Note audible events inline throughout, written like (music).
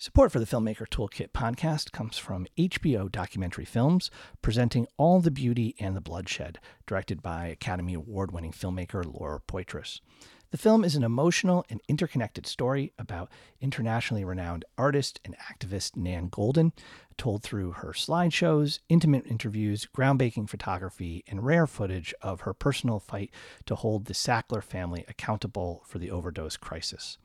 Support for the Filmmaker Toolkit podcast comes from HBO Documentary Films, presenting All the Beauty and the Bloodshed, directed by Academy Award winning filmmaker Laura Poitras. The film is an emotional and interconnected story about internationally renowned artist and activist Nan Goldin, told through her slideshows, intimate interviews, groundbreaking photography, and rare footage of her personal fight to hold the Sackler family accountable for the overdose crisis.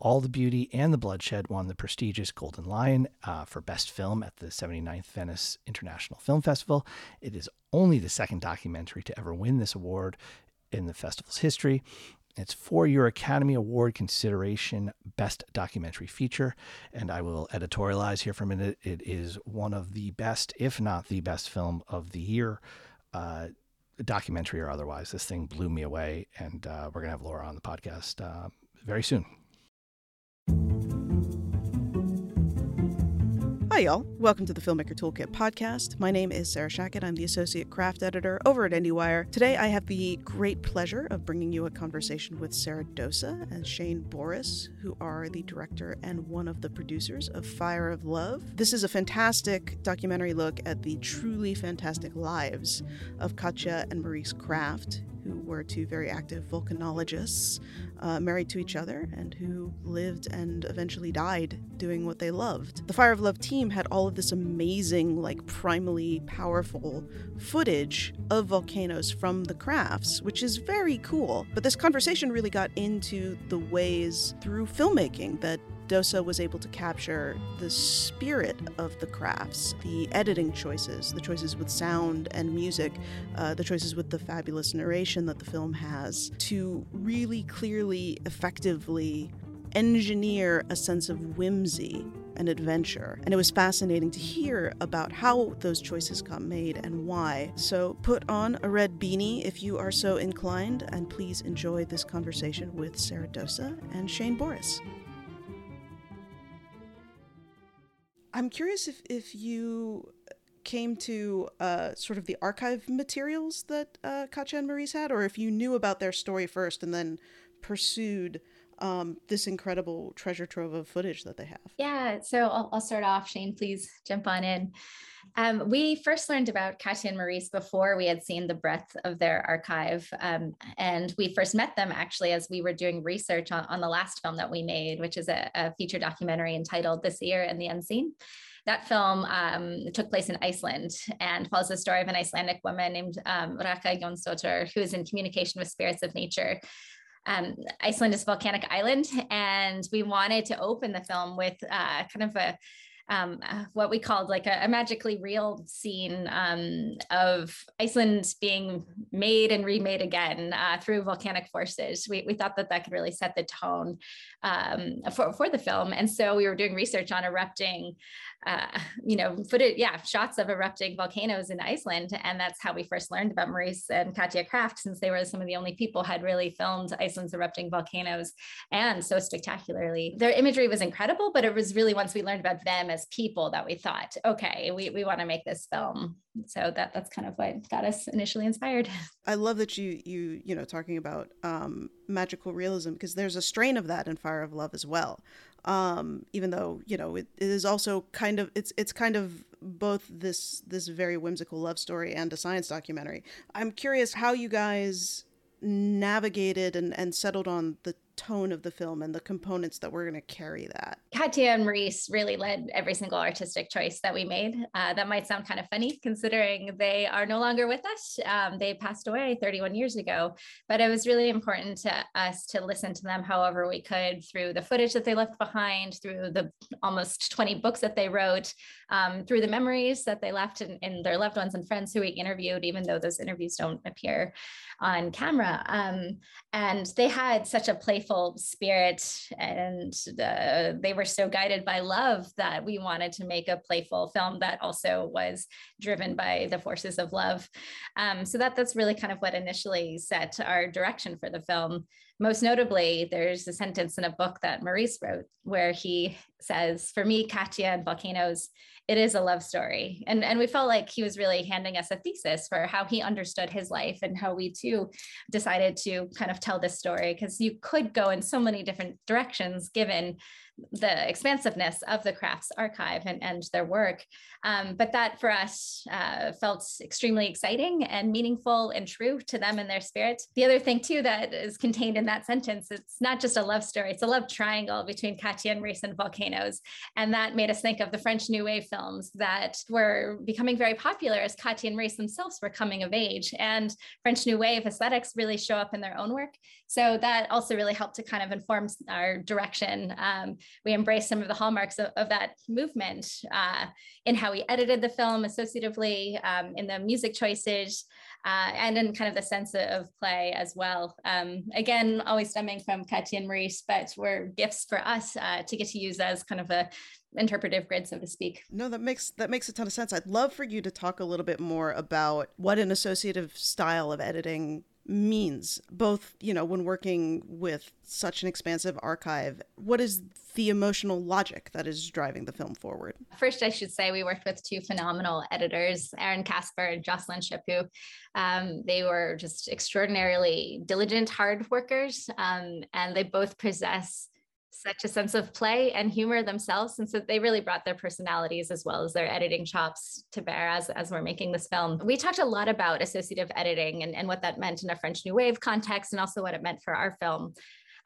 All the Beauty and the Bloodshed won the prestigious Golden Lion uh, for Best Film at the 79th Venice International Film Festival. It is only the second documentary to ever win this award in the festival's history. It's for your Academy Award consideration Best Documentary Feature. And I will editorialize here for a minute. It is one of the best, if not the best film of the year, uh, documentary or otherwise. This thing blew me away. And uh, we're going to have Laura on the podcast uh, very soon. Hi, y'all. Welcome to the Filmmaker Toolkit podcast. My name is Sarah Shachat. I'm the Associate Craft Editor over at IndieWire. Today, I have the great pleasure of bringing you a conversation with Sara Dosa and Shane Boris, who are the director and one of the producers of Fire of Love. This is a fantastic documentary look at the truly fantastic lives of Katja and Maurice Krafft, who were two very active volcanologists uh, married to each other and who lived and eventually died doing what they loved. The Fire of Love team had all of this amazing, like primally powerful footage of volcanoes from the Kraffts, which is very cool. But this conversation really got into the ways through filmmaking that Dosa was able to capture the spirit of the Kraffts, the editing choices, the choices with sound and music, uh, the choices with the fabulous narration that the film has, to really clearly, effectively engineer a sense of whimsy and adventure. And it was fascinating to hear about how those choices got made and why. So put on a red beanie if you are so inclined, and please enjoy this conversation with Sara Dosa and Shane Boris. I'm curious if, if you came to uh, sort of the archive materials that uh, Katja and Maurice had, or if you knew about their story first and then pursued um, this incredible treasure trove of footage that they have. Yeah, so I'll, I'll start off. Shane, please jump on in. Um, we first learned about Katja and Maurice before we had seen the breadth of their archive. Um, and we first met them actually as we were doing research on, on the last film that we made, which is a, a feature documentary entitled The Seer and the Unseen. That film um, took place in Iceland and follows the story of an Icelandic woman named um, Ragga Jonsdottir, who is in communication with spirits of nature. Um, Iceland is a volcanic island, and we wanted to open the film with uh, kind of a um, what we called like a, a magically real scene um, of Iceland being made and remade again uh, through volcanic forces. We, we thought that that could really set the tone um, for, for the film. And so we were doing research on erupting uh, (laughs) you know, footage, yeah, shots of erupting volcanoes in Iceland. And that's how we first learned about Maurice and Katja Krafft, since they were some of the only people had really filmed Iceland's erupting volcanoes and so spectacularly. Their imagery was incredible, but it was really once we learned about them as people that we thought, okay, we, we want to make this film. So that that's kind of what got us initially inspired. (laughs) I love that you you you know talking about um, magical realism because there's a strain of that in Fire of Love as well um, even though you know it, it is also kind of it's it's kind of both this this very whimsical love story and a science documentary. I'm curious how you guys navigated and, and settled on the tone of the film and the components that were going to carry that. Katja and Maurice really led every single artistic choice that we made. Uh, that might sound kind of funny considering they are no longer with us. Um, they passed away 31 years ago, but it was really important to us to listen to them however we could through the footage that they left behind, through the almost 20 books that they wrote, um, through the memories that they left in, in, their loved ones and friends who we interviewed, even though those interviews don't appear on camera. Um, and they had such a playful spirit, and they were so guided by love that we wanted to make a playful film that also was driven by the forces of love. Um, so that that's really kind of what initially set our direction for the film. Most notably, there's a sentence in a book that Maurice wrote where he says, for me, Katya and volcanoes, it is a love story. And, and we felt like he was really handing us a thesis for how he understood his life and how we too decided to kind of tell this story because you could go in so many different directions given the expansiveness of the Kraffts archive and, and their work. Um, but that for us uh, felt extremely exciting and meaningful and true to them and their spirit. The other thing too that is contained in that sentence, it's not just a love story, it's a love triangle between Katya and Maurice and volcanoes. And that made us think of the French New Wave films that were becoming very popular as Katya and Maurice themselves were coming of age. And French New Wave aesthetics really show up in their own work. So that also really helped to kind of inform our direction. Um, we embraced some of the hallmarks of, of that movement uh, in how we edited the film associatively, um, in the music choices, uh, and in kind of the sense of play as well. Um, again, always stemming from Katya and Maurice, but were gifts for us uh, to get to use as kind of a interpretive grid so to speak. No that makes that makes a ton of sense. I'd love for you to talk a little bit more about what an associative style of editing means both you know when working with such an expansive archive what is the emotional logic that is driving the film forward? First i should say we worked with two phenomenal editors Erin Casper and Jocelyne Chaput. Um, they were just extraordinarily diligent hard workers um, and they both possess such a sense of play and humor themselves and so they really brought their personalities as well as their editing chops to bear as, as we're making this film. We talked a lot about associative editing and, and what that meant in a french new wave context and also what it meant for our film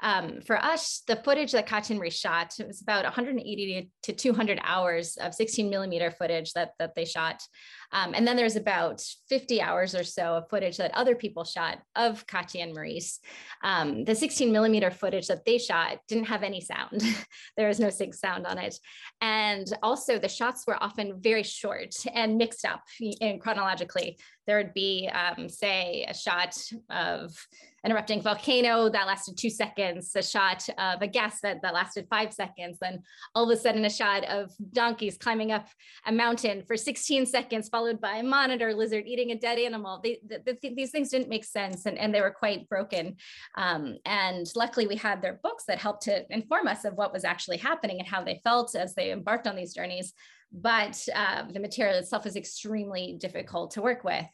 um, for us, the footage that Katya shot, it was about 180 to 200 hours of 16 millimeter footage that, that they shot. Um, and then there's about 50 hours or so of footage that other people shot of Katya and Maurice. Um, the 16 millimeter footage that they shot didn't have any sound. (laughs) there was no sync sound on it. And also the shots were often very short and mixed up in chronologically. There would be, um, say, a shot of an erupting volcano that lasted two seconds, a shot of a gas vent that lasted five seconds, then all of a sudden a shot of donkeys climbing up a mountain for 16 seconds, followed by a monitor lizard eating a dead animal. They, the, the, these things didn't make sense and, and they were quite broken. Um, and luckily we had their books that helped to inform us of what was actually happening and how they felt as they embarked on these journeys. But uh, the material itself is extremely difficult to work with.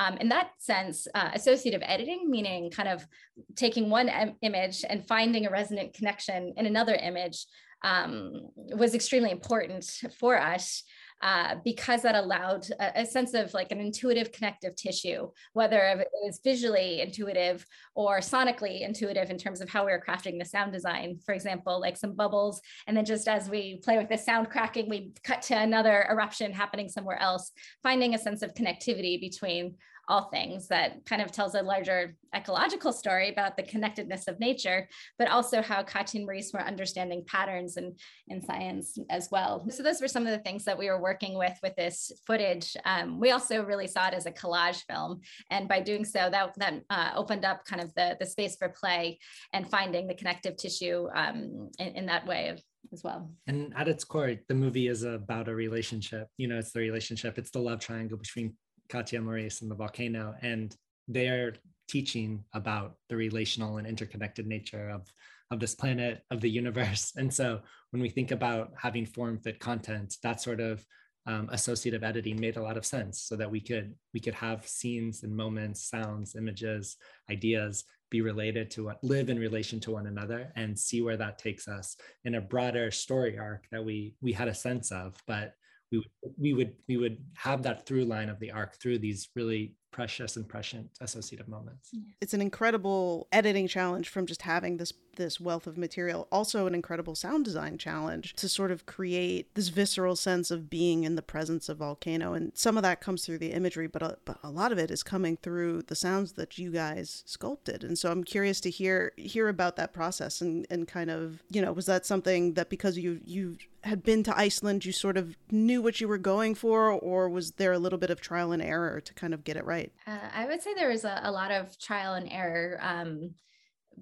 Um, in that sense, uh, associative editing, meaning kind of taking one image and finding a resonant connection in another image, um, was extremely important for us. Uh, because that allowed a, a, sense of like an intuitive connective tissue, whether it was visually intuitive or sonically intuitive in terms of how we were crafting the sound design. For example, like some bubbles, and then just as we play with the sound cracking, we cut to another eruption happening somewhere else, finding a sense of connectivity between all things that kind of tells a larger ecological story about the connectedness of nature, but also how Katya and Maurice were understanding patterns in, in science as well. So those were some of the things that we were working with with this footage. Um, we also really saw it as a collage film. And by doing so, that, that uh, opened up kind of the, the space for play and finding the connective tissue um, in, in that way of, as well. And at its core, the movie is about a relationship. You know, it's the relationship, it's the love triangle between Katya Maurice and the volcano, and they are teaching about the relational and interconnected nature of of this planet of the universe. (laughs) And so when we think about having form fit content that sort of um, associative editing made a lot of sense so that we could we could have scenes and moments sounds images ideas be related to what live in relation to one another and see where that takes us in a broader story arc that we we had a sense of. But we would we would we would have that through line of the arc through these really precious and prescient associative moments. It's an incredible editing challenge from just having this this wealth of material. Also an incredible sound design challenge to sort of create this visceral sense of being in the presence of volcano and some of that comes through the imagery but a, but a lot of it is coming through the sounds that you guys sculpted. And so I'm curious to hear hear about that process and and kind of, you know, was that something that because you you had been to Iceland you sort of knew what you were going for or was there a little bit of trial and error to kind of get it right? Uh, I would say there was a, a lot of trial and error, um,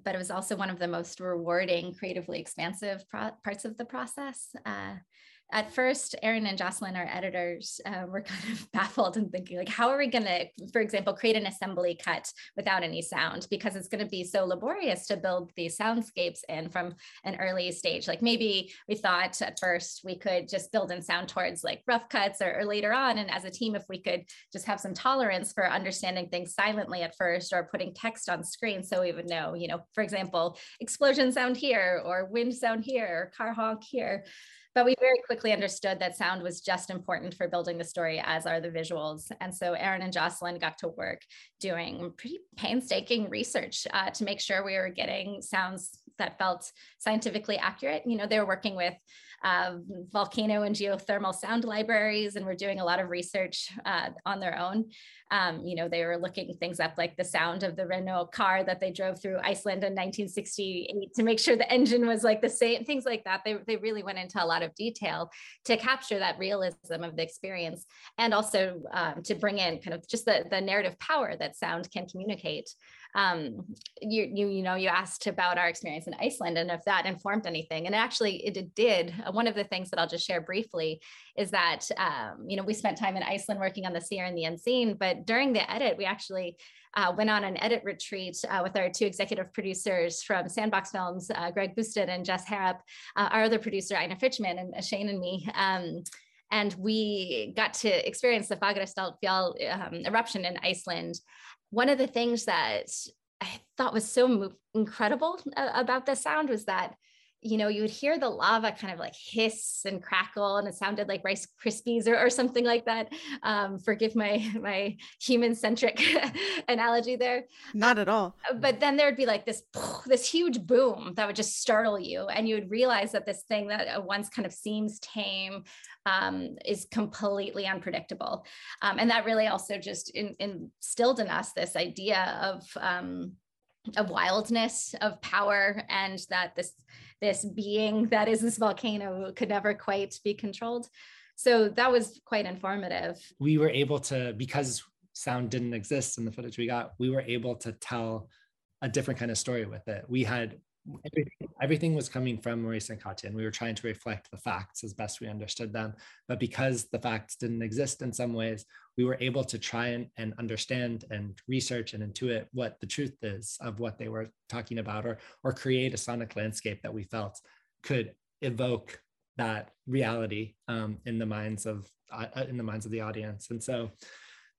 but it was also one of the most rewarding, creatively expansive pro- parts of the process. Uh, at first, Erin and Jocelyne, our editors, uh, were (laughs) kind of baffled and thinking, like, how are we going to, for example, create an assembly cut without any sound? Because it's going to be so laborious to build these soundscapes in from an early stage. Like maybe we thought at first we could just build in sound towards like rough cuts or, or later on. And as a team, if we could just have some tolerance for understanding things silently at first or putting text on screen so we would know, you know, for example, explosion sound here or wind sound here or car honk here. But we very quickly understood that sound was just important for building the story, as are the visuals. And so Erin and Jocelyne got to work doing pretty painstaking research uh, to make sure we were getting sounds that felt scientifically accurate. You know, they were working with uh, volcano and geothermal sound libraries, and we're doing a lot of research uh, on their own. Um, you know, they were looking things up like the sound of the Renault car that they drove through Iceland in 1968 to make sure the engine was like the same, things like that. They, they really went into a lot of detail to capture that realism of the experience and also um, to bring in kind of just the, the narrative power that sound can communicate um, you, you, you know, you asked about our experience in Iceland and if that informed anything. And actually, it, did. Uh, one of the things that I'll just share briefly is that, um, you know, we spent time in Iceland working on the seer and the unseen, but during the edit, we actually uh, went on an edit retreat uh, with our two executive producers from Sandbox Films, uh, Greg Boustead and Jess Harrop, uh, our other producer, Ina Fichman, and uh, Shane and me. Um, and we got to experience the Fagradalsfjall um, eruption in Iceland one of the things that I thought was so incredible about the sound was that you know, you would hear the lava kind of like hiss and crackle, and it sounded like Rice Krispies or, or something like that. Um, forgive my (laughs) my human centric (laughs) analogy there. Not at all. Uh, but then there'd be like this (laughs) this huge boom that would just startle you, and you would realize that this thing that once kind of seems tame um, is completely unpredictable, um, and that really also just in, instilled in us this idea of um, of wildness, of power, and that this this being that is this volcano could never quite be controlled. So that was quite informative. We were able to, because sound didn't exist in the footage we got, we were able to tell a different kind of story with it. We had everything, everything was coming from Maurice and Katya, and we were trying to reflect the facts as best we understood them. But because the facts didn't exist in some ways, we were able to try and, and understand and research and intuit what the truth is of what they were talking about, or or create a sonic landscape that we felt could evoke that reality um, in the minds of uh, in the minds of the audience. And so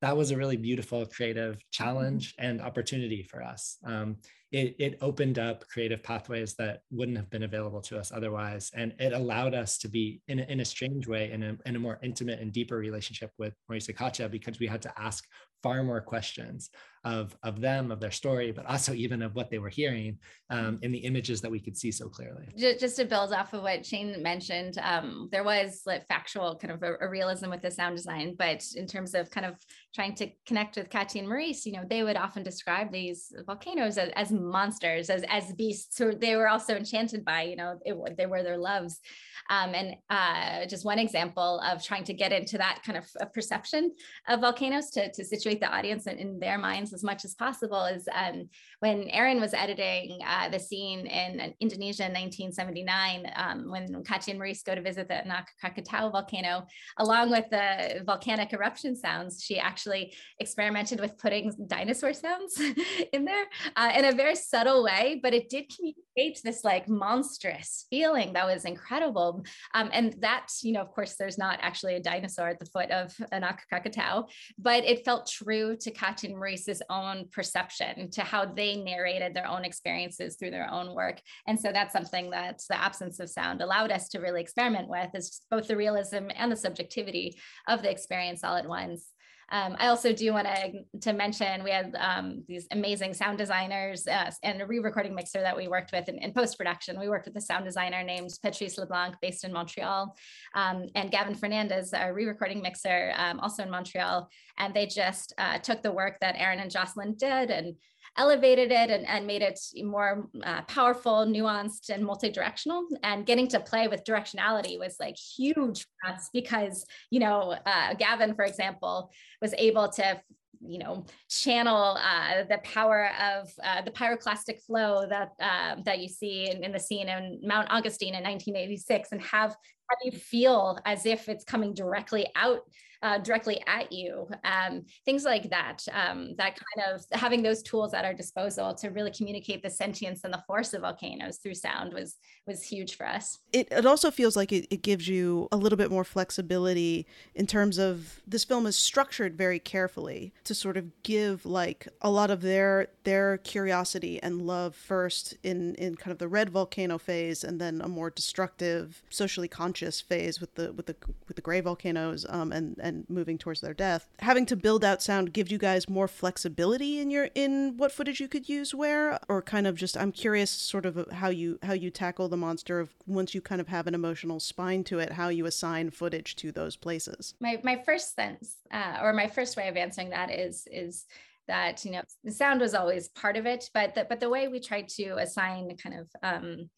that was a really beautiful creative challenge and opportunity for us. Um, it, it opened up creative pathways that wouldn't have been available to us otherwise. And it allowed us to be, in a, in a strange way, in a, in a more intimate and deeper relationship with Maurice Katya because we had to ask far more questions of, of them, of their story, but also even of what they were hearing um, in the images that we could see so clearly. Just to build off of what Shane mentioned, um, there was like factual kind of a, a, realism with the sound design, but in terms of kind of trying to connect with Katya and Maurice, you know, they would often describe these volcanoes as, as monsters, as, as beasts who they were also enchanted by, you know, it, they were their loves. Um, and uh, just one example of trying to get into that kind of perception of volcanoes to, to situate the audience in, in their minds as much as possible is um, when Erin was editing uh, the scene in Indonesia in 1979, um, when Katya and Maurice go to visit the Anak Krakatau volcano, along with the volcanic eruption sounds, she actually experimented with putting dinosaur sounds (laughs) in there uh, in a very subtle way, but it did communicate this like monstrous feeling that was incredible. Um, and that, you know, of course, there's not actually a dinosaur at the foot of Anak Krakatau, but it felt true to Katya and Maurice's own perception, to how they narrated their own experiences through their own work. And so that's something that the absence of sound allowed us to really experiment with is both the realism and the subjectivity of the experience all at once. Um, I also do want to, to mention we had um, these amazing sound designers uh, and a re-recording mixer that we worked with in, in post-production. We worked with a sound designer named Patrice LeBlanc based in Montreal um, and Gavin Fernandes, a re-recording mixer um, also in Montreal. And they just uh, took the work that Erin and Jocelyne did and elevated it and, and made it more uh, powerful, nuanced, and multi-directional. And getting to play with directionality was like huge for us because, you know, uh, Gavin, for example, was able to you know channel uh, the power of uh, the pyroclastic flow that uh, that you see in, in, the scene in Mount Augustine in 1986 and have have you feel as if it's coming directly out uh, directly at you. Um, things like that, um, that kind of having those tools at our disposal to really communicate the sentience and the force of volcanoes through sound was was huge for us. It, it also feels like it, it gives you a little bit more flexibility in terms of this film is structured very carefully to sort of give like a lot of their their curiosity and love first in in kind of the red volcano phase and then a more destructive socially conscious phase with the with the with the gray volcanoes um, and and and moving towards their death. Having to build out sound gives you guys more flexibility in your in what footage you could use where, or kind of just I'm curious sort of how you how you tackle the monster of once you kind of have an emotional spine to it, how you assign footage to those places. My my first sense, uh, or my first way of answering that is is that you know the sound was always part of it, but the, but the way we tried to assign kind of um,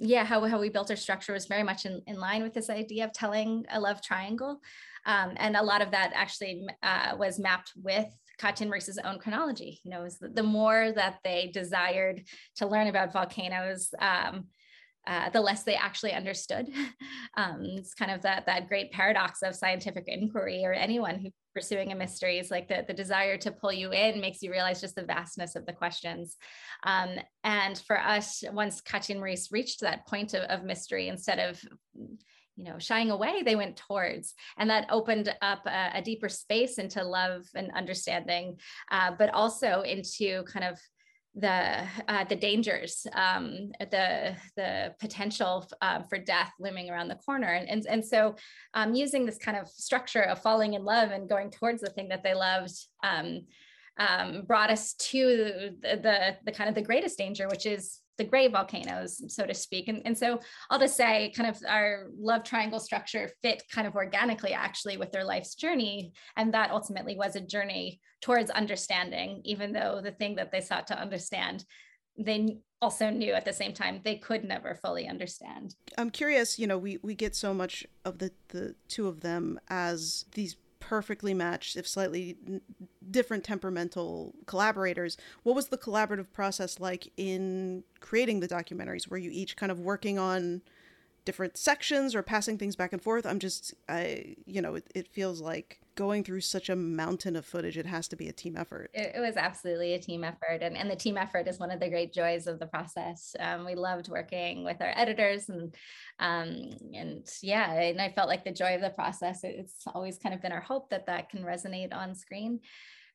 yeah how, how we built our structure was very much in, in line with this idea of telling a love triangle um, and a lot of that actually uh, was mapped with Katya and Maurice's own chronology. You know, the, more that they desired to learn about volcanoes, um, uh, the less they actually understood. (laughs) Um, it's kind of that that great paradox of scientific inquiry or anyone who's pursuing a mystery is like the, the desire to pull you in makes you realize just the vastness of the questions. Um, and for us, once Katya and Maurice reached that point of, of mystery, instead of you know shying away they went towards. And that opened up a, a deeper space into love and understanding uh, but also into kind of the uh, the dangers, um, the the potential uh, for death looming around the corner, and and, and so um, using this kind of structure of falling in love and going towards the thing that they loved um, um brought us to the, the the kind of the greatest danger, which is the gray volcanoes, so to speak. And, and so I'll just say kind of our love triangle structure fit kind of organically actually with their life's journey. And that ultimately was a journey towards understanding, even though the thing that they sought to understand, they also knew at the same time they could never fully understand. I'm curious, you know, we, we get so much of the, the two of them as these perfectly matched, if slightly different temperamental collaborators. What was the collaborative process like in creating the documentaries? Were you each kind of working on different sections or passing things back and forth? I'm just, I, you know, it, it feels like going through such a mountain of footage, it has to be a team effort. It, it was absolutely a team effort. And, and the team effort is one of the great joys of the process. Um, we loved working with our editors and, um, and yeah, and I felt like the joy of the process, it's always kind of been our hope that that can resonate on screen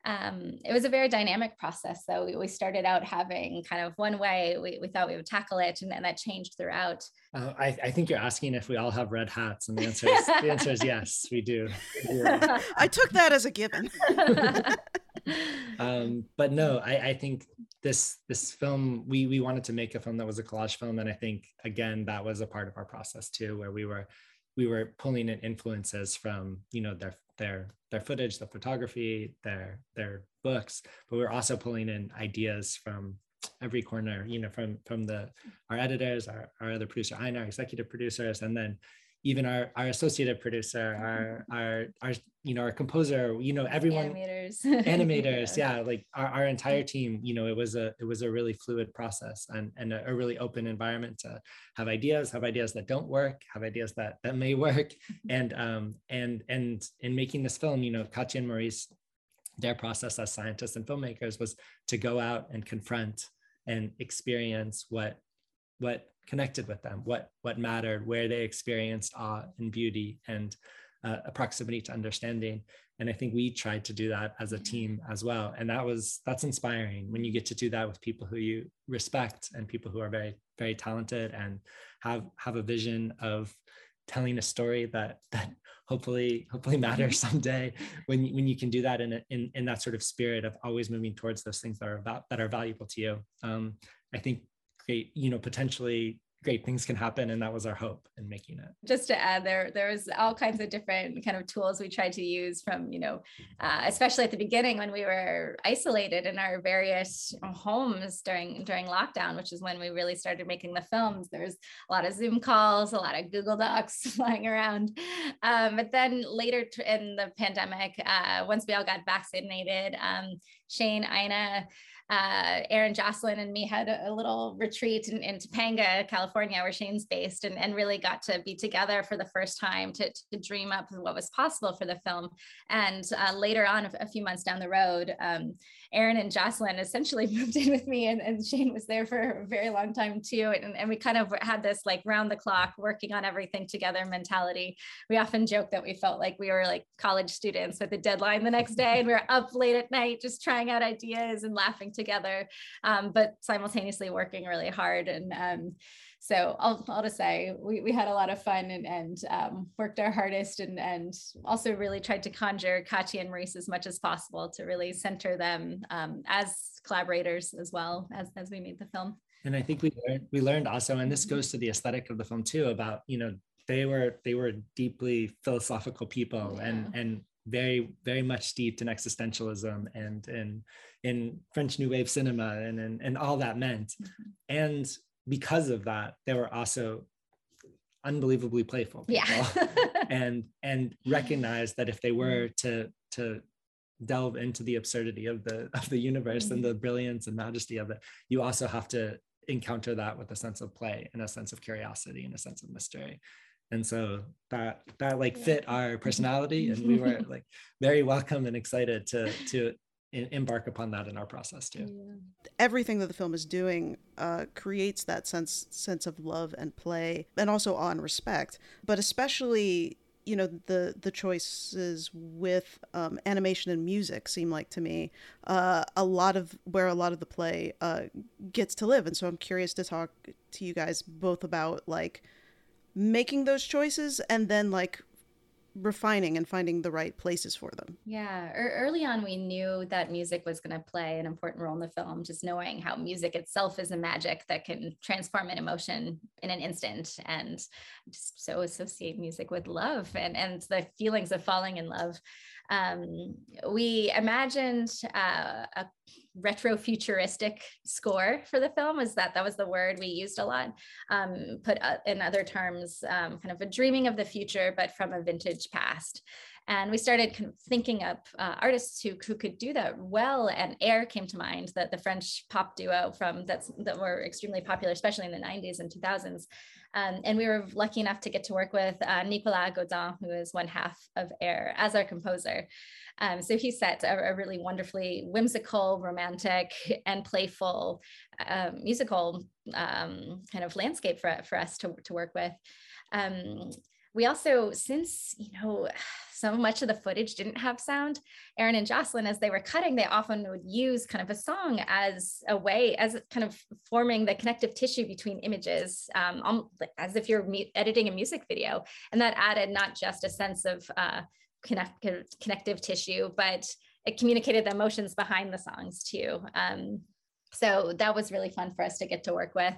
um, it was a very dynamic process though. We, we, started out having kind of one way we, we thought we would tackle it and then that changed throughout. Uh, I, I, think you're asking if we all have red hats and the answer is the answer is yes (laughs) we do. Yeah. (laughs) i took that as a given. (laughs) Um, but no I, I think this this film we we wanted to make a film that was a collage film and i think again that was a part of our process too where we were we were pulling in influences from you know their their their footage, the photography, their their books, but we're also pulling in ideas from every corner, you know, from from the our editors, our, our other producer, our executive producers, and then even our our associated producer, our (laughs) our our you know our composer, you know everyone animators, animators, (laughs) yeah. yeah, like our, our entire team. You know, it was a it was a really fluid process and and a, a, really open environment to have ideas, have ideas that don't work, have ideas that that may work, (laughs) and um and and in making this film, you know, Katya and Maurice, their process as scientists and filmmakers was to go out and confront and experience what what connected with them, what what mattered, where they experienced awe and beauty and uh, a proximity to understanding. And I think we tried to do that as a team as well. And that was that's inspiring when you get to do that with people who you respect and people who are very very talented and have have a vision of telling a story that that hopefully hopefully matters (laughs) someday when when you can do that in a, in in that sort of spirit of always moving towards those things that are about that are valuable to you um, i think great, you know, potentially great things can happen and that was our hope in making it. Just to add there there was all kinds of different kind of tools we tried to use from you know uh, especially at the beginning when we were isolated in our various homes during during lockdown which is when we really started making the films. There's a lot of zoom calls a lot of google docs (laughs) flying around. Um, but then later in the pandemic uh, once we all got vaccinated um, shane ina uh, Erin Jocelyne and me had a, little retreat in, in, Topanga, California, where Shane's based, and, and really got to be together for the first time to, to dream up what was possible for the film. And uh, later on, a, few months down the road, um, Erin and Jocelyne essentially (laughs) moved in with me, and, and Shane was there for a very long time too. And, and we kind of had this like round the clock working on everything together mentality. We often joke that we felt like we were like college students with a deadline the next day, and we were up late at night just trying out ideas and laughing together, um, but simultaneously working really hard. And um, so I'll, I'll just say we, we had a lot of fun and, and um, worked our hardest and, and also really tried to conjure Katya and Maurice as much as possible to really center them um, as collaborators as well as, as we made the film. And I think we learned, we learned also, and this goes to the aesthetic of the film too, about, you know, they were, they were deeply philosophical people yeah. and, and very very much steeped in existentialism and in in French New Wave cinema and and, and all that meant. Mm-hmm. And because of that, they were also unbelievably playful people yeah. (laughs) and and recognized that if they were mm-hmm. to to delve into the absurdity of the of the universe mm-hmm. and the brilliance and majesty of it, you also have to encounter that with a sense of play and a sense of curiosity and a sense of mystery and so that that like fit our personality and we were (laughs) like very welcome and excited to to embark upon that in our process too. Everything that the film is doing uh, creates that sense sense of love and play and also awe and respect. But especially you know the the choices with um, animation and music seem like to me uh, a lot of where a lot of the play uh, gets to live. And so i'm curious to talk to you guys both about like making those choices and then like refining and finding the right places for them. Yeah, er, early on we knew that music was going to play an important role in the film, just knowing how music itself is a magic that can transform an emotion in an instant and just so associate music with love and and the feelings of falling in love. Um, we imagined uh, a retro futuristic score for the film was that that was the word we used a lot. Um, put uh, in other terms um, kind of a dreaming of the future but from a vintage past. And we started kind of thinking up uh, artists who, who could do that well and air came to mind that the french pop duo from that's that were extremely popular especially in the 90s and 2000s um, and we were lucky enough to get to work with uh, nicolas godin who is one half of air as our composer um, so he set a, a, really wonderfully whimsical, romantic, and playful uh, musical um, kind of landscape for, for us to, to work with. Um, we also, since, you know, so much of the footage didn't have sound, Erin and Jocelyne, as they were cutting, they often would use kind of a song as a way, as kind of forming the connective tissue between images, um, as if you're editing a music video. And that added not just a sense of uh, connect, connective tissue, but it communicated the emotions behind the songs too. Um, so that was really fun for us to get to work with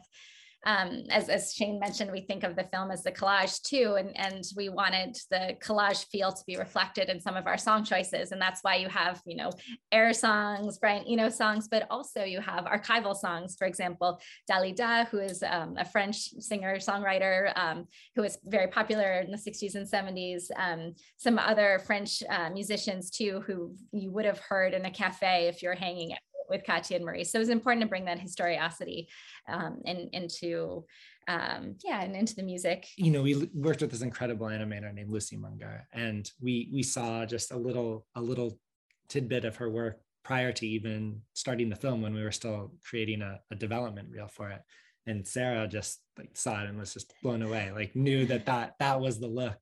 um, as, as Shane mentioned, we think of the film as the collage too, and, and we wanted the collage feel to be reflected in some of our song choices. And that's why you have, you know, air songs, Brian Eno songs, but also you have archival songs. For example, Dalida, who is um, a French singer songwriter um, who was very popular in the 60s and 70s. Um, some other French uh, musicians too, who you would have heard in a cafe if you're hanging with Katya and Maurice. So it was important to bring that historiosity um, in, into um, yeah, and into the music. You know, we worked with this incredible animator named Lucy Munger, and we we saw just a little a little tidbit of her work prior to even starting the film when we were still creating a, a development reel for it. And Sara just like saw it and was just blown away, like knew that that that was the look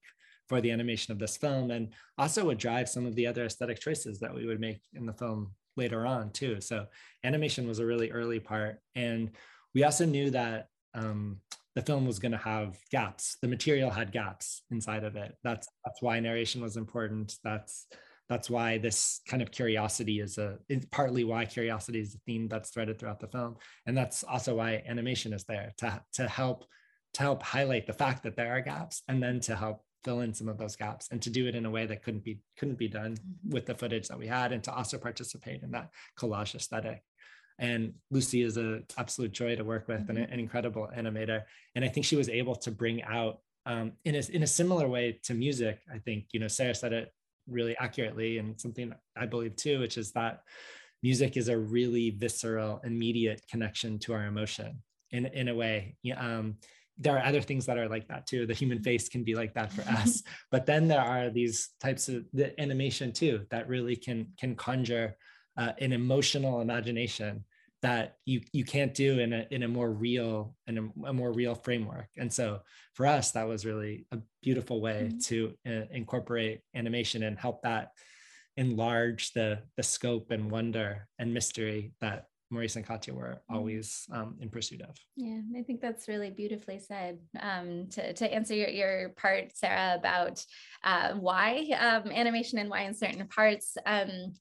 for the animation of this film and also would drive some of the other aesthetic choices that we would make in the film later on too. So animation was a really early part. And we also knew that um, the film was going to have gaps. The material had gaps inside of it. That's that's why narration was important. That's that's why this kind of curiosity is a it's partly why curiosity is a theme that's threaded throughout the film, and that's also why animation is there to to help to help highlight the fact that there are gaps, and then to help fill in some of those gaps and to do it in a way that couldn't be couldn't be done mm-hmm. with the footage that we had and to also participate in that collage aesthetic and lucy is an absolute joy to work with mm-hmm. and an incredible animator and i think she was able to bring out um, in, a, in a similar way to music i think you know sarah said it really accurately and something i believe too which is that music is a really visceral, immediate connection to our emotion in, in a way. Um, there are other things that are like that too. The human face can be like that for us, but then there are these types of the animation too that really can can conjure uh, an emotional imagination that you you can't do in a in a more real in a, a more real framework. And so for us, that was really a beautiful way mm-hmm. to uh, incorporate animation and help that enlarge the the scope and wonder and mystery that Maurice and Katya were mm-hmm. always um, in pursuit of. Yeah, I think that's really beautifully said. Um, to, to answer your, your part, Sarah, about uh, why um, animation and why in certain parts, um,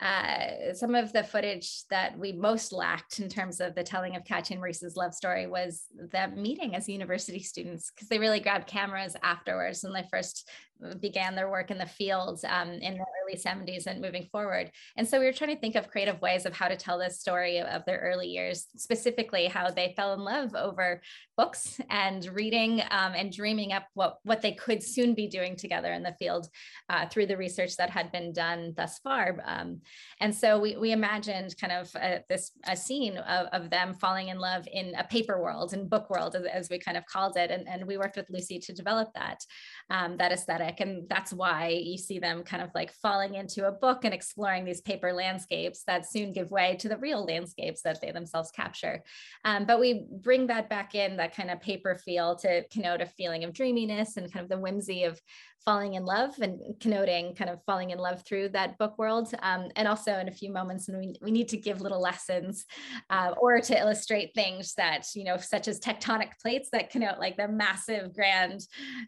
uh, some of the footage that we most lacked in terms of the telling of Katya and Maurice's love story was them meeting as university students because they really grabbed cameras afterwards when they first began their work in the field um, in the early 70s and moving forward. And so we were trying to think of creative ways of how to tell this story of, their early years, specifically how they fell in love over books and reading um, and dreaming up what, what they could soon be doing together in the field uh, through the research that had been done thus far. Um, and so we, we imagined kind of a, this a scene of, of them falling in love in a paper world and book world, as, as we kind of called it. And, and we worked with Lucy to develop that, um, that aesthetic. And that's why you see them kind of like falling into a book and exploring these paper landscapes that soon give way to the real landscapes that they themselves capture. Um, but we bring that back in that kind of paper feel to connote a feeling of dreaminess and kind of the whimsy of falling in love and connoting kind of falling in love through that book world. Um, and also in a few moments, and we, we need to give little lessons uh, or to illustrate things that, you know, such as tectonic plates that connote like the massive grand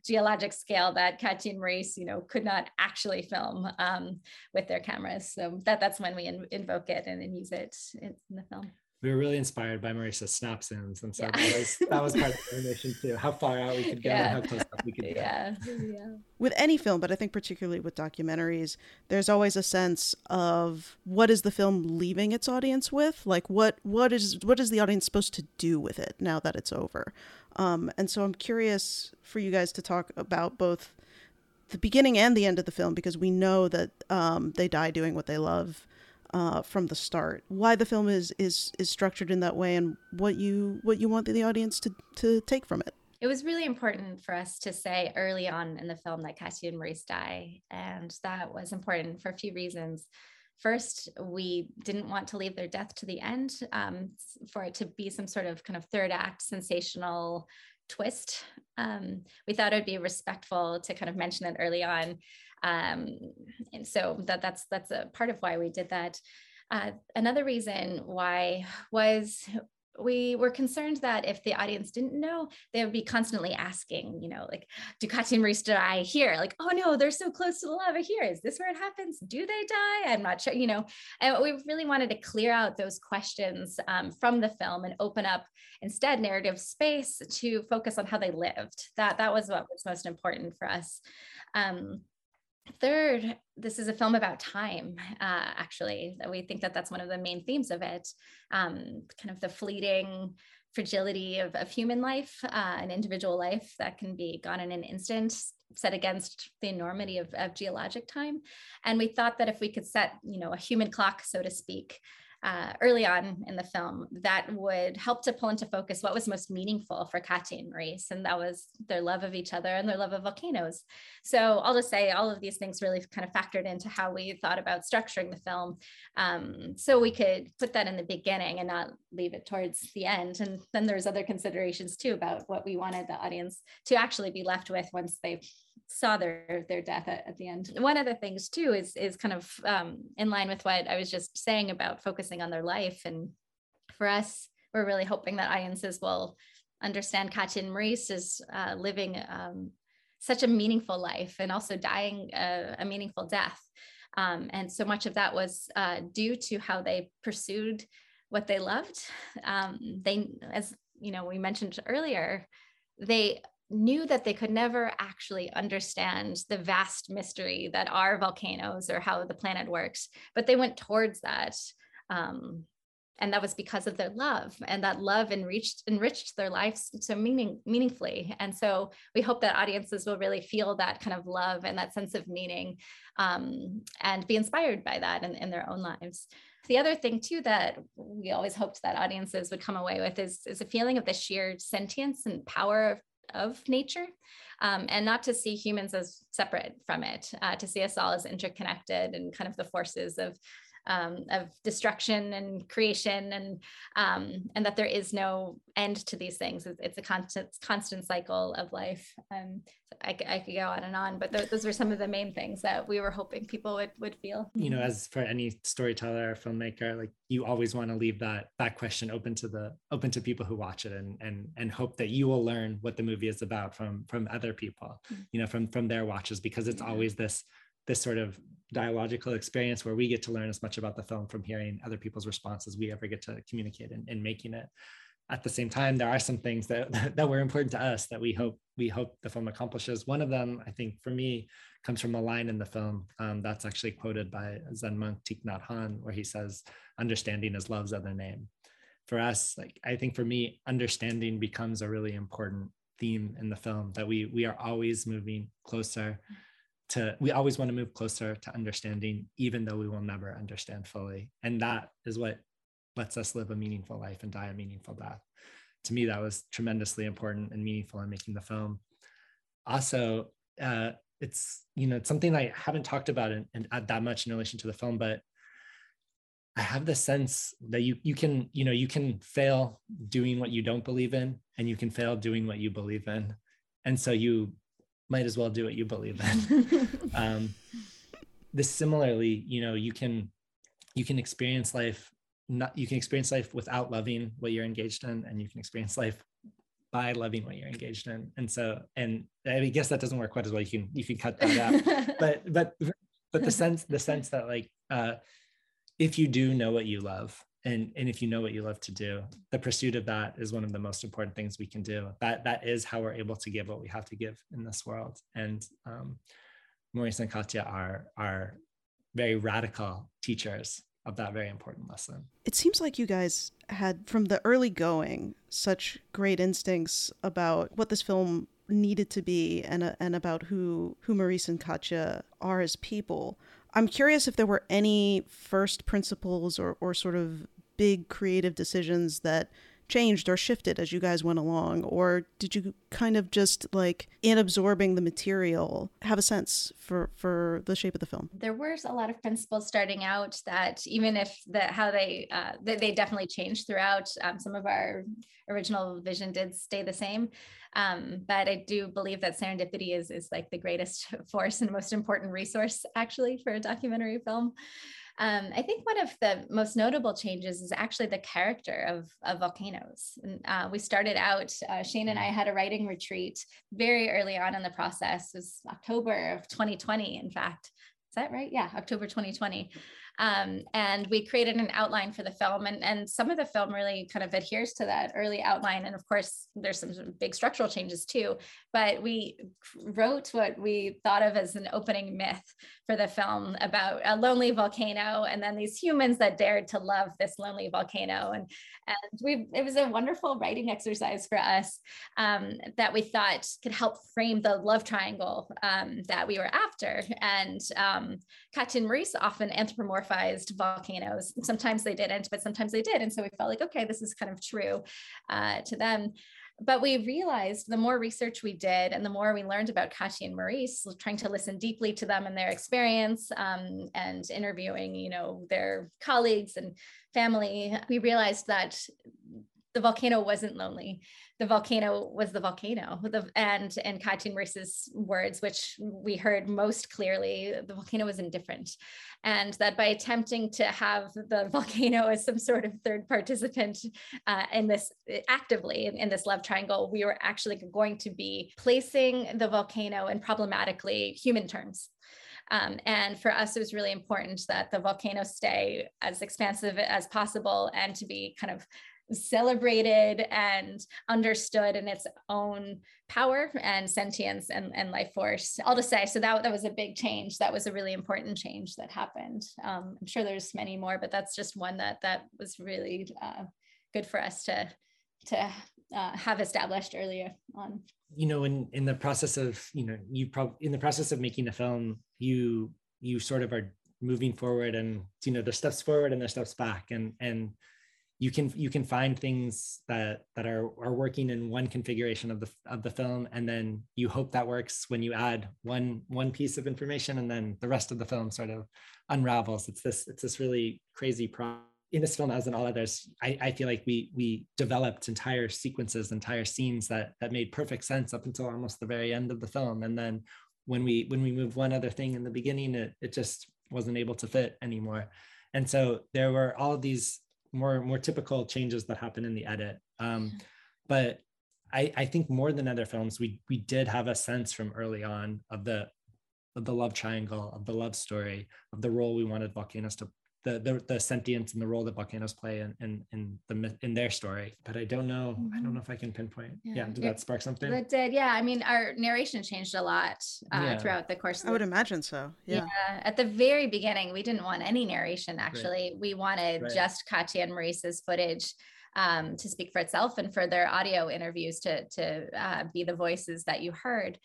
geologic scale that Katya and Maurice, you know, could not actually film um, with their cameras. So that, that's when we in, invoke it and, and use it in, in the film we were really inspired by Marissa's snap and so yeah. that was that was part of the animation too. How far out we could go, yeah. and how close up we could (laughs) get. Yeah. yeah. With any film, but I think particularly with documentaries, there's always a sense of what is the film leaving its audience with? Like what what is what is the audience supposed to do with it now that it's over? Um, and so I'm curious for you guys to talk about both the beginning and the end of the film because we know that um, they die doing what they love uh, from the start. Why the film is is is structured in that way, and what you what you want the audience to to take from it. It was really important for us to say early on in the film that Katya and Maurice die, and that was important for a few reasons. First, we didn't want to leave their death to the end um, for it to be some sort of kind of third act sensational twist. Um, we thought it would be respectful to kind of mention it early on um, and so that that's that's a part of why we did that. Uh, another reason why was we were concerned that if the audience didn't know, they would be constantly asking, you know, like, do and Maurice die here? Like, oh no, they're so close to the lava here. Is this where it happens? Do they die? I'm not sure, you know. And we really wanted to clear out those questions um, from the film and open up instead narrative space to focus on how they lived. That that was what was most important for us. Um, Third, this is a film about time, uh, actually. We think that that's one of the main themes of it um, kind of the fleeting fragility of, of human life, uh, an individual life that can be gone in an instant, set against the enormity of, of geologic time. And we thought that if we could set, you know, a human clock, so to speak, uh, early on in the film that would help to pull into focus what was most meaningful for Katya and Maurice, and that was their love of each other and their love of volcanoes. So I'll just say all of these things really kind of factored into how we thought about structuring the film, um, so we could put that in the beginning and not leave it towards the end. And then there's other considerations too about what we wanted the audience to actually be left with once they saw their their death at, at, the end. One of the things too is is kind of um, in line with what I was just saying about focusing on their life. And for us, we're really hoping that audiences will understand Katya and Maurice is uh, living um, such a meaningful life and also dying a, a meaningful death. Um, and so much of that was uh, due to how they pursued what they loved. Um, they, as you know, we mentioned earlier, they knew that they could never actually understand the vast mystery that are volcanoes or how the planet works, but they went towards that um, and that was because of their love and that love enriched enriched their lives so meaning meaningfully and so we hope that audiences will really feel that kind of love and that sense of meaning um, and be inspired by that in, in their own lives. The other thing too that we always hoped that audiences would come away with is, is a feeling of the sheer sentience and power of, nature um, and not to see humans as separate from it uh, to see us all as interconnected and kind of the forces of um, of destruction and creation and um, and that there is no end to these things. It's, it's a constant constant cycle of life. Um, I, I could go on and on but th- those were some of the main things that we were hoping people would would feel. You know as for any storyteller or filmmaker like you always want to leave that that question open to the open to people who watch it and and and hope that you will learn what the movie is about from from other people mm-hmm. you know from from their watches because it's always this this sort of dialogical experience where we get to learn as much about the film from hearing other people's responses we ever get to communicate in, in making it. At the same time there are some things (laughs) that that were important to us that we hope we hope the film accomplishes. One of them i think for me comes from a line in the film um, that's actually quoted by zen monk Thich Nhat Hanh where he says understanding is love's other name. For us like i think for me understanding becomes a really important theme in the film that we we are always moving closer to we always want to move closer to understanding even though we will never understand fully. And that is what lets us live a meaningful life and die a meaningful death. To me that was tremendously important and meaningful in making the film. Also uh, it's you know it's something i haven't talked about in, in, that much in relation to the film but i have the sense that you you can you know you can fail doing what you don't believe in and you can fail doing what you believe in. And so you might as well do what you believe in. (laughs) um, this similarly, you know, you can you can experience life not you can experience life without loving what you're engaged in, and you can experience life by loving what you're engaged in. And so, and I guess that doesn't work quite as well. You can you can cut that out, (laughs) but but but the sense the sense that like uh, if you do know what you love and and if you know what you love to do the pursuit of that is one of the most important things we can do. That that is how we're able to give what we have to give in this world. And um, maurice and katia are are very radical teachers of that very important lesson. It seems like you guys had from the early going such great instincts about what this film needed to be and uh, and about who who Maurice and Katia are as people. I'm curious if there were any first principles or or sort of big creative decisions that changed or shifted as you guys went along? Or did you kind of just like in absorbing the material have a sense for for the shape of the film? There were a lot of principles starting out that even if the how they uh, they, they definitely changed throughout. Um, some of our original vision did stay the same. Um, but i do believe that serendipity is is like the greatest (laughs) force and most important resource actually for a documentary film um, I think one of the most notable changes is actually the character of, of volcanoes. And, uh, we started out, uh, Shane and I had a writing retreat very early on in the process, it was October of 2020, in fact. Is that right? Yeah, October 2020. Um, and we created an outline for the film, and, and some of the film really kind of adheres to that early outline. And of course, there's some big structural changes too. But we wrote what we thought of as an opening myth for the film about a lonely volcano, and then these humans that dared to love this lonely volcano. And and we it was a wonderful writing exercise for us um, that we thought could help frame the love triangle um, that we were after. And um, Katia and Maurice often anthropomorphized volcanoes. Sometimes they didn't, but sometimes they did. And so we felt like, okay, this is kind of true uh, to them. But we realized the more research we did and the more we learned about Katia and Maurice, trying to listen deeply to them and their experience um, and interviewing, you know, their colleagues and family, we realized that the volcano wasn't lonely the volcano was the volcano. The, and in Katia Maurice's words, which we heard most clearly, the volcano was indifferent. And that by attempting to have the (laughs) volcano as some sort of third participant uh, in this actively in, in this love triangle, we were actually going to be placing the volcano in problematically human terms. Um, and for us, it was really important that the volcano stay as expansive as possible and to be kind of celebrated and understood in its own power and sentience and, and life force. I'll just say, so that, that was a big change. That was a really important change that happened. Um, I'm sure there's many more, but that's just one that that was really uh, good for us to to uh, have established earlier on. You know, in in the process of you know you probably in the process of making a film, you you sort of are moving forward and you know there's steps forward and there's steps back and and you can you can find things that that are are working in one configuration of the of the film and then you hope that works when you add one one piece of information and then the rest of the film sort of unravels. It's this it's this really crazy in this film as in all others I, I feel like we we developed entire sequences entire scenes that that made perfect sense up until almost the very end of the film. And then when we when we moved one other thing in the beginning it, it just wasn't able to fit anymore. And so there were all of these more more typical changes that happen in the edit. Um, but I, I think more than other films, we we did have a sense from early on of the of the love triangle, of the love story, of the role we wanted volcanoes to the, the the sentience and the role that volcanoes play in in, in the in their story. But I don't know. Mm-hmm. I don't know if I can pinpoint. Yeah, yeah did that spark something? It did. Yeah. I mean, our narration changed a lot uh, yeah. throughout the course. I would imagine so. Yeah. yeah. At the very beginning, we didn't want any narration. Actually, right. we wanted right. just Katia and Maurice's footage. Um, to speak for itself and for their audio interviews to to uh, be the voices that you heard.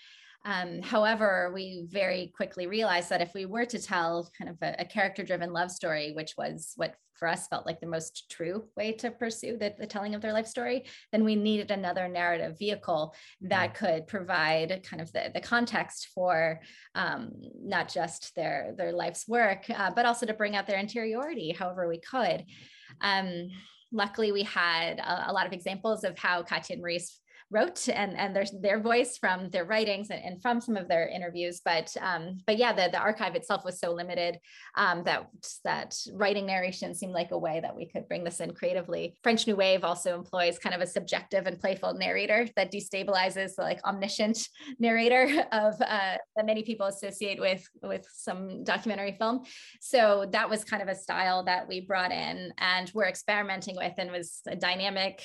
Um, however, we very quickly realized that if we were to tell kind of a, a character driven love story, which was what for us felt like the most true way to pursue the, the, telling of their life story, then we needed another narrative vehicle that could provide kind of the, the context for um, not just their, their life's work, uh, but also to bring out their interiority however we could. Um, luckily, we had a, a, lot of examples of how Katia and Maurice wrote and and their their voice from their writings and, and from some of their interviews but um but yeah the, the archive itself was so limited um that that writing narration seemed like a way that we could bring this in creatively. French new wave also employs kind of a subjective and playful narrator that destabilizes the like omniscient (laughs) narrator of uh, that many people associate with with some documentary film. So that was kind of a style that we brought in and we're experimenting with and was a dynamic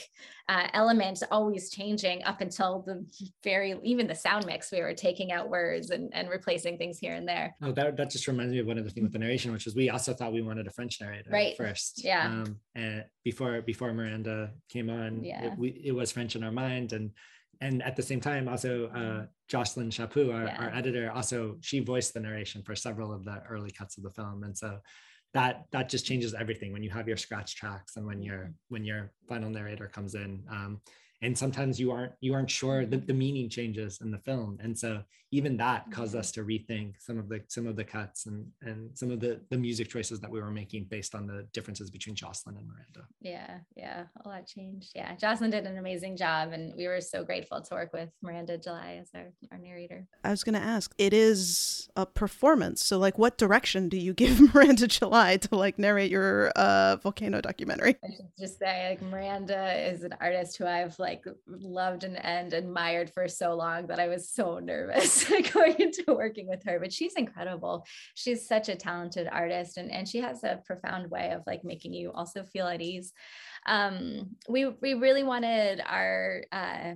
uh, element always changing up until the very even the sound mix we were taking out words and, and replacing things here and there. Oh that, that just reminds me of one of the things with the narration which is we also thought we wanted a french narrator right. first. Yeah. Um, and before before miranda came on yeah. it, we, it was french in our mind. And and at the same time also uh, Jocelyne Chaput our, yeah. our editor also she voiced the narration for several of the early cuts of the film. And so that that just changes everything when you have your scratch tracks and when your mm-hmm. when your final narrator comes in. Um, and sometimes you aren't you aren't sure the, the meaning changes in the film. And so even that caused us to rethink some of the some of the cuts and and some of the the music choices that we were making based on the differences between Jocelyne and miranda. Yeah yeah a lot changed. Yeah jocelyn did an amazing job and we were so grateful to work with miranda july as our, our narrator. I was going to ask it is a performance so like what direction do you give (laughs) miranda july to like narrate your uh volcano documentary? I should just say like miranda is an artist who i've like loved and, and admired for so long that I was so nervous (laughs) going into working with her. But she's incredible. She's such a talented artist and, and she has a profound way of like making you also feel at ease um, we we really wanted our uh,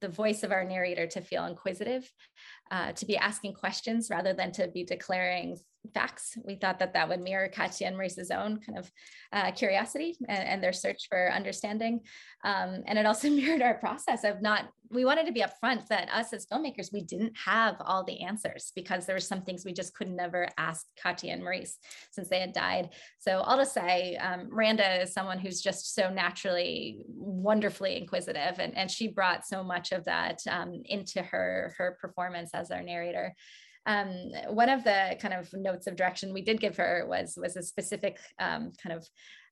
the voice of our narrator to feel inquisitive, uh, to be asking questions rather than to be declaring facts. We thought that that would mirror Katia and Maurice's own kind of uh, curiosity and, and, their search for understanding. Um, and it also (laughs) mirrored our process of not, we wanted to be upfront that us as filmmakers, we didn't have all the answers because there were some things we just could never ask Katia and Maurice since they had died. So I'll just say, um, Miranda is someone who's just so naturally wonderfully inquisitive and, and she brought so much of that um, into her, her performance as our narrator um, one of the kind of notes of direction we did give her was was a specific um, kind of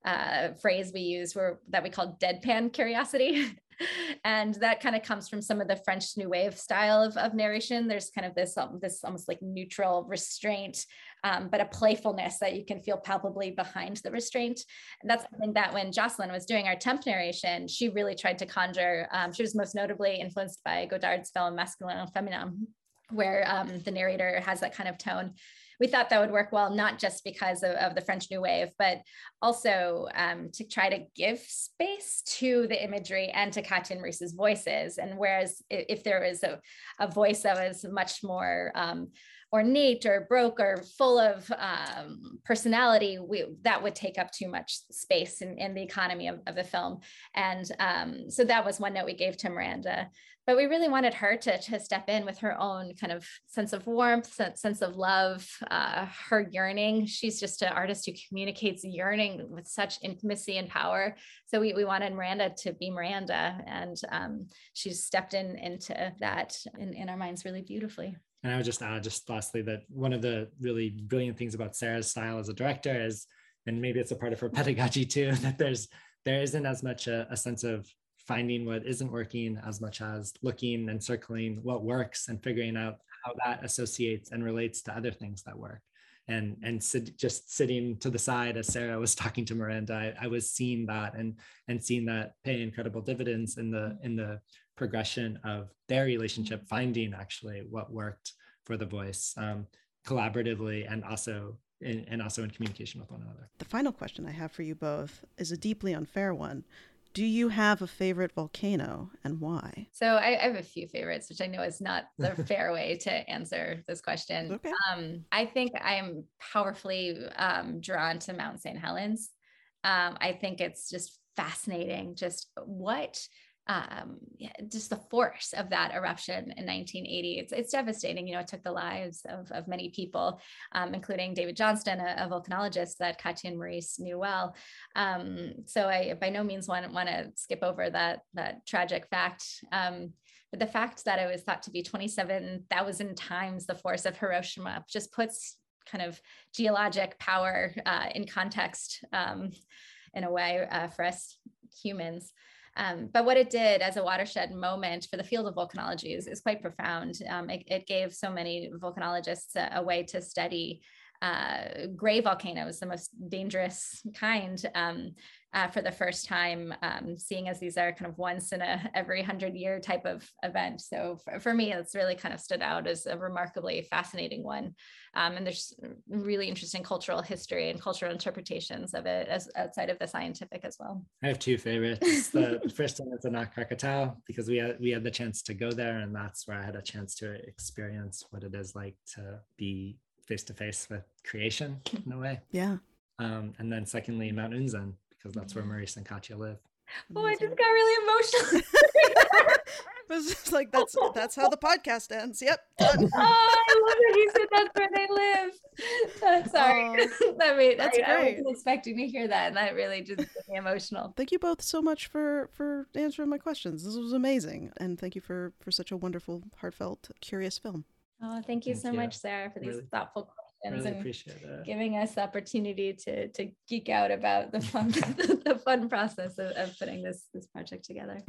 uh, phrase we use were that we called deadpan curiosity. (laughs) and that kind of comes from some of the French New Wave style of, of narration. There's kind of this um, this almost like neutral restraint, um, but a playfulness that you can feel palpably behind the restraint. And that's something that when Jocelyne was doing our temp narration, she really tried to conjure. Um, she was most notably influenced by Godard's film Masculin and Feminin, where um, the narrator has that kind of tone we thought that would work well, not just because of, of the French New Wave, but also um, to try to give space to the imagery and to Katia and Maurice's voices. And whereas if there was a, a voice that was much more um, ornate or broke or full of um, personality, we, that would take up too much space in, in the economy of, of the film. And um, so that was one note we gave to Miranda. But we really wanted her to, to step in with her own kind of sense of warmth, sense sense of love, uh, her yearning. She's just an artist who communicates yearning with such intimacy and power. So we, we wanted Miranda to be Miranda, and um, she's stepped in into that in, in our minds really beautifully. And I would just add, just lastly, that one of the really brilliant things about Sarah's style as a director is, and maybe it's a part of her (laughs) pedagogy too, that there's there isn't as much a, a sense of finding what isn't working as much as looking and circling what works and figuring out how that associates and relates to other things that work and and sit, just sitting to the side as Sarah was (laughs) talking to Miranda, I, I, was seeing that and and seeing that pay incredible dividends in the in the progression of their relationship, finding actually what worked for the voice um, collaboratively and also in, and also in communication with one another. The final question I have for you both is a deeply unfair one. Do you have a favorite volcano and why? So I, I have a few favorites, which I know is not the (laughs) fair way to answer this question. Okay. Um, I think I'm powerfully um, drawn to Mount St. Helens. Um, I think it's just fascinating, just what um, yeah, just the force of that eruption in 1980. It's, it's devastating. You know, it took the lives of, of many people, um, including David Johnston, a, a, volcanologist that Katia and Maurice knew well. Um, so I by no means want, want to skip over that, that tragic fact. Um, but the fact that it was thought to be 27,000 times the force of Hiroshima just puts kind of geologic power uh, in context um, in a way uh, for us humans. Um, but what it did as a watershed moment for the field of volcanology is, is quite profound. Um, it, it, gave so many volcanologists a, a way to study uh, gray volcanoes, the most dangerous kind, um, uh, for the first time, um, seeing as these are kind of once in a every hundred year type of event. So for, for, me, it's really kind of stood out as a remarkably fascinating one. Um, and there's really interesting cultural history and cultural interpretations of it as outside of the scientific as well. I have two favorites. the, the (laughs) first one is Anak Krakatau because we had we had the chance to go there, and that's where I had a chance to experience what it is like to be face to face with creation in a way. Yeah. Um, and then secondly, Mount Unzen because that's where Maurice and Katia live. Oh, I just got really emotional. (laughs) it's like that's that's how the podcast ends. Yep. Done. (laughs) Oh, I love that you said that's where they live. (laughs) sorry. Oh, I mean, that's I, great. I wasn't expecting to hear that, and that really just made me emotional. Thank you both so much for for answering my questions. This was amazing, and thank you for for such a wonderful, heartfelt, curious film. Oh, thank you thank so you. much, Sarah, for these really, thoughtful questions really and giving us the opportunity to to geek out about the fun (laughs) the fun process of, of putting this this project together.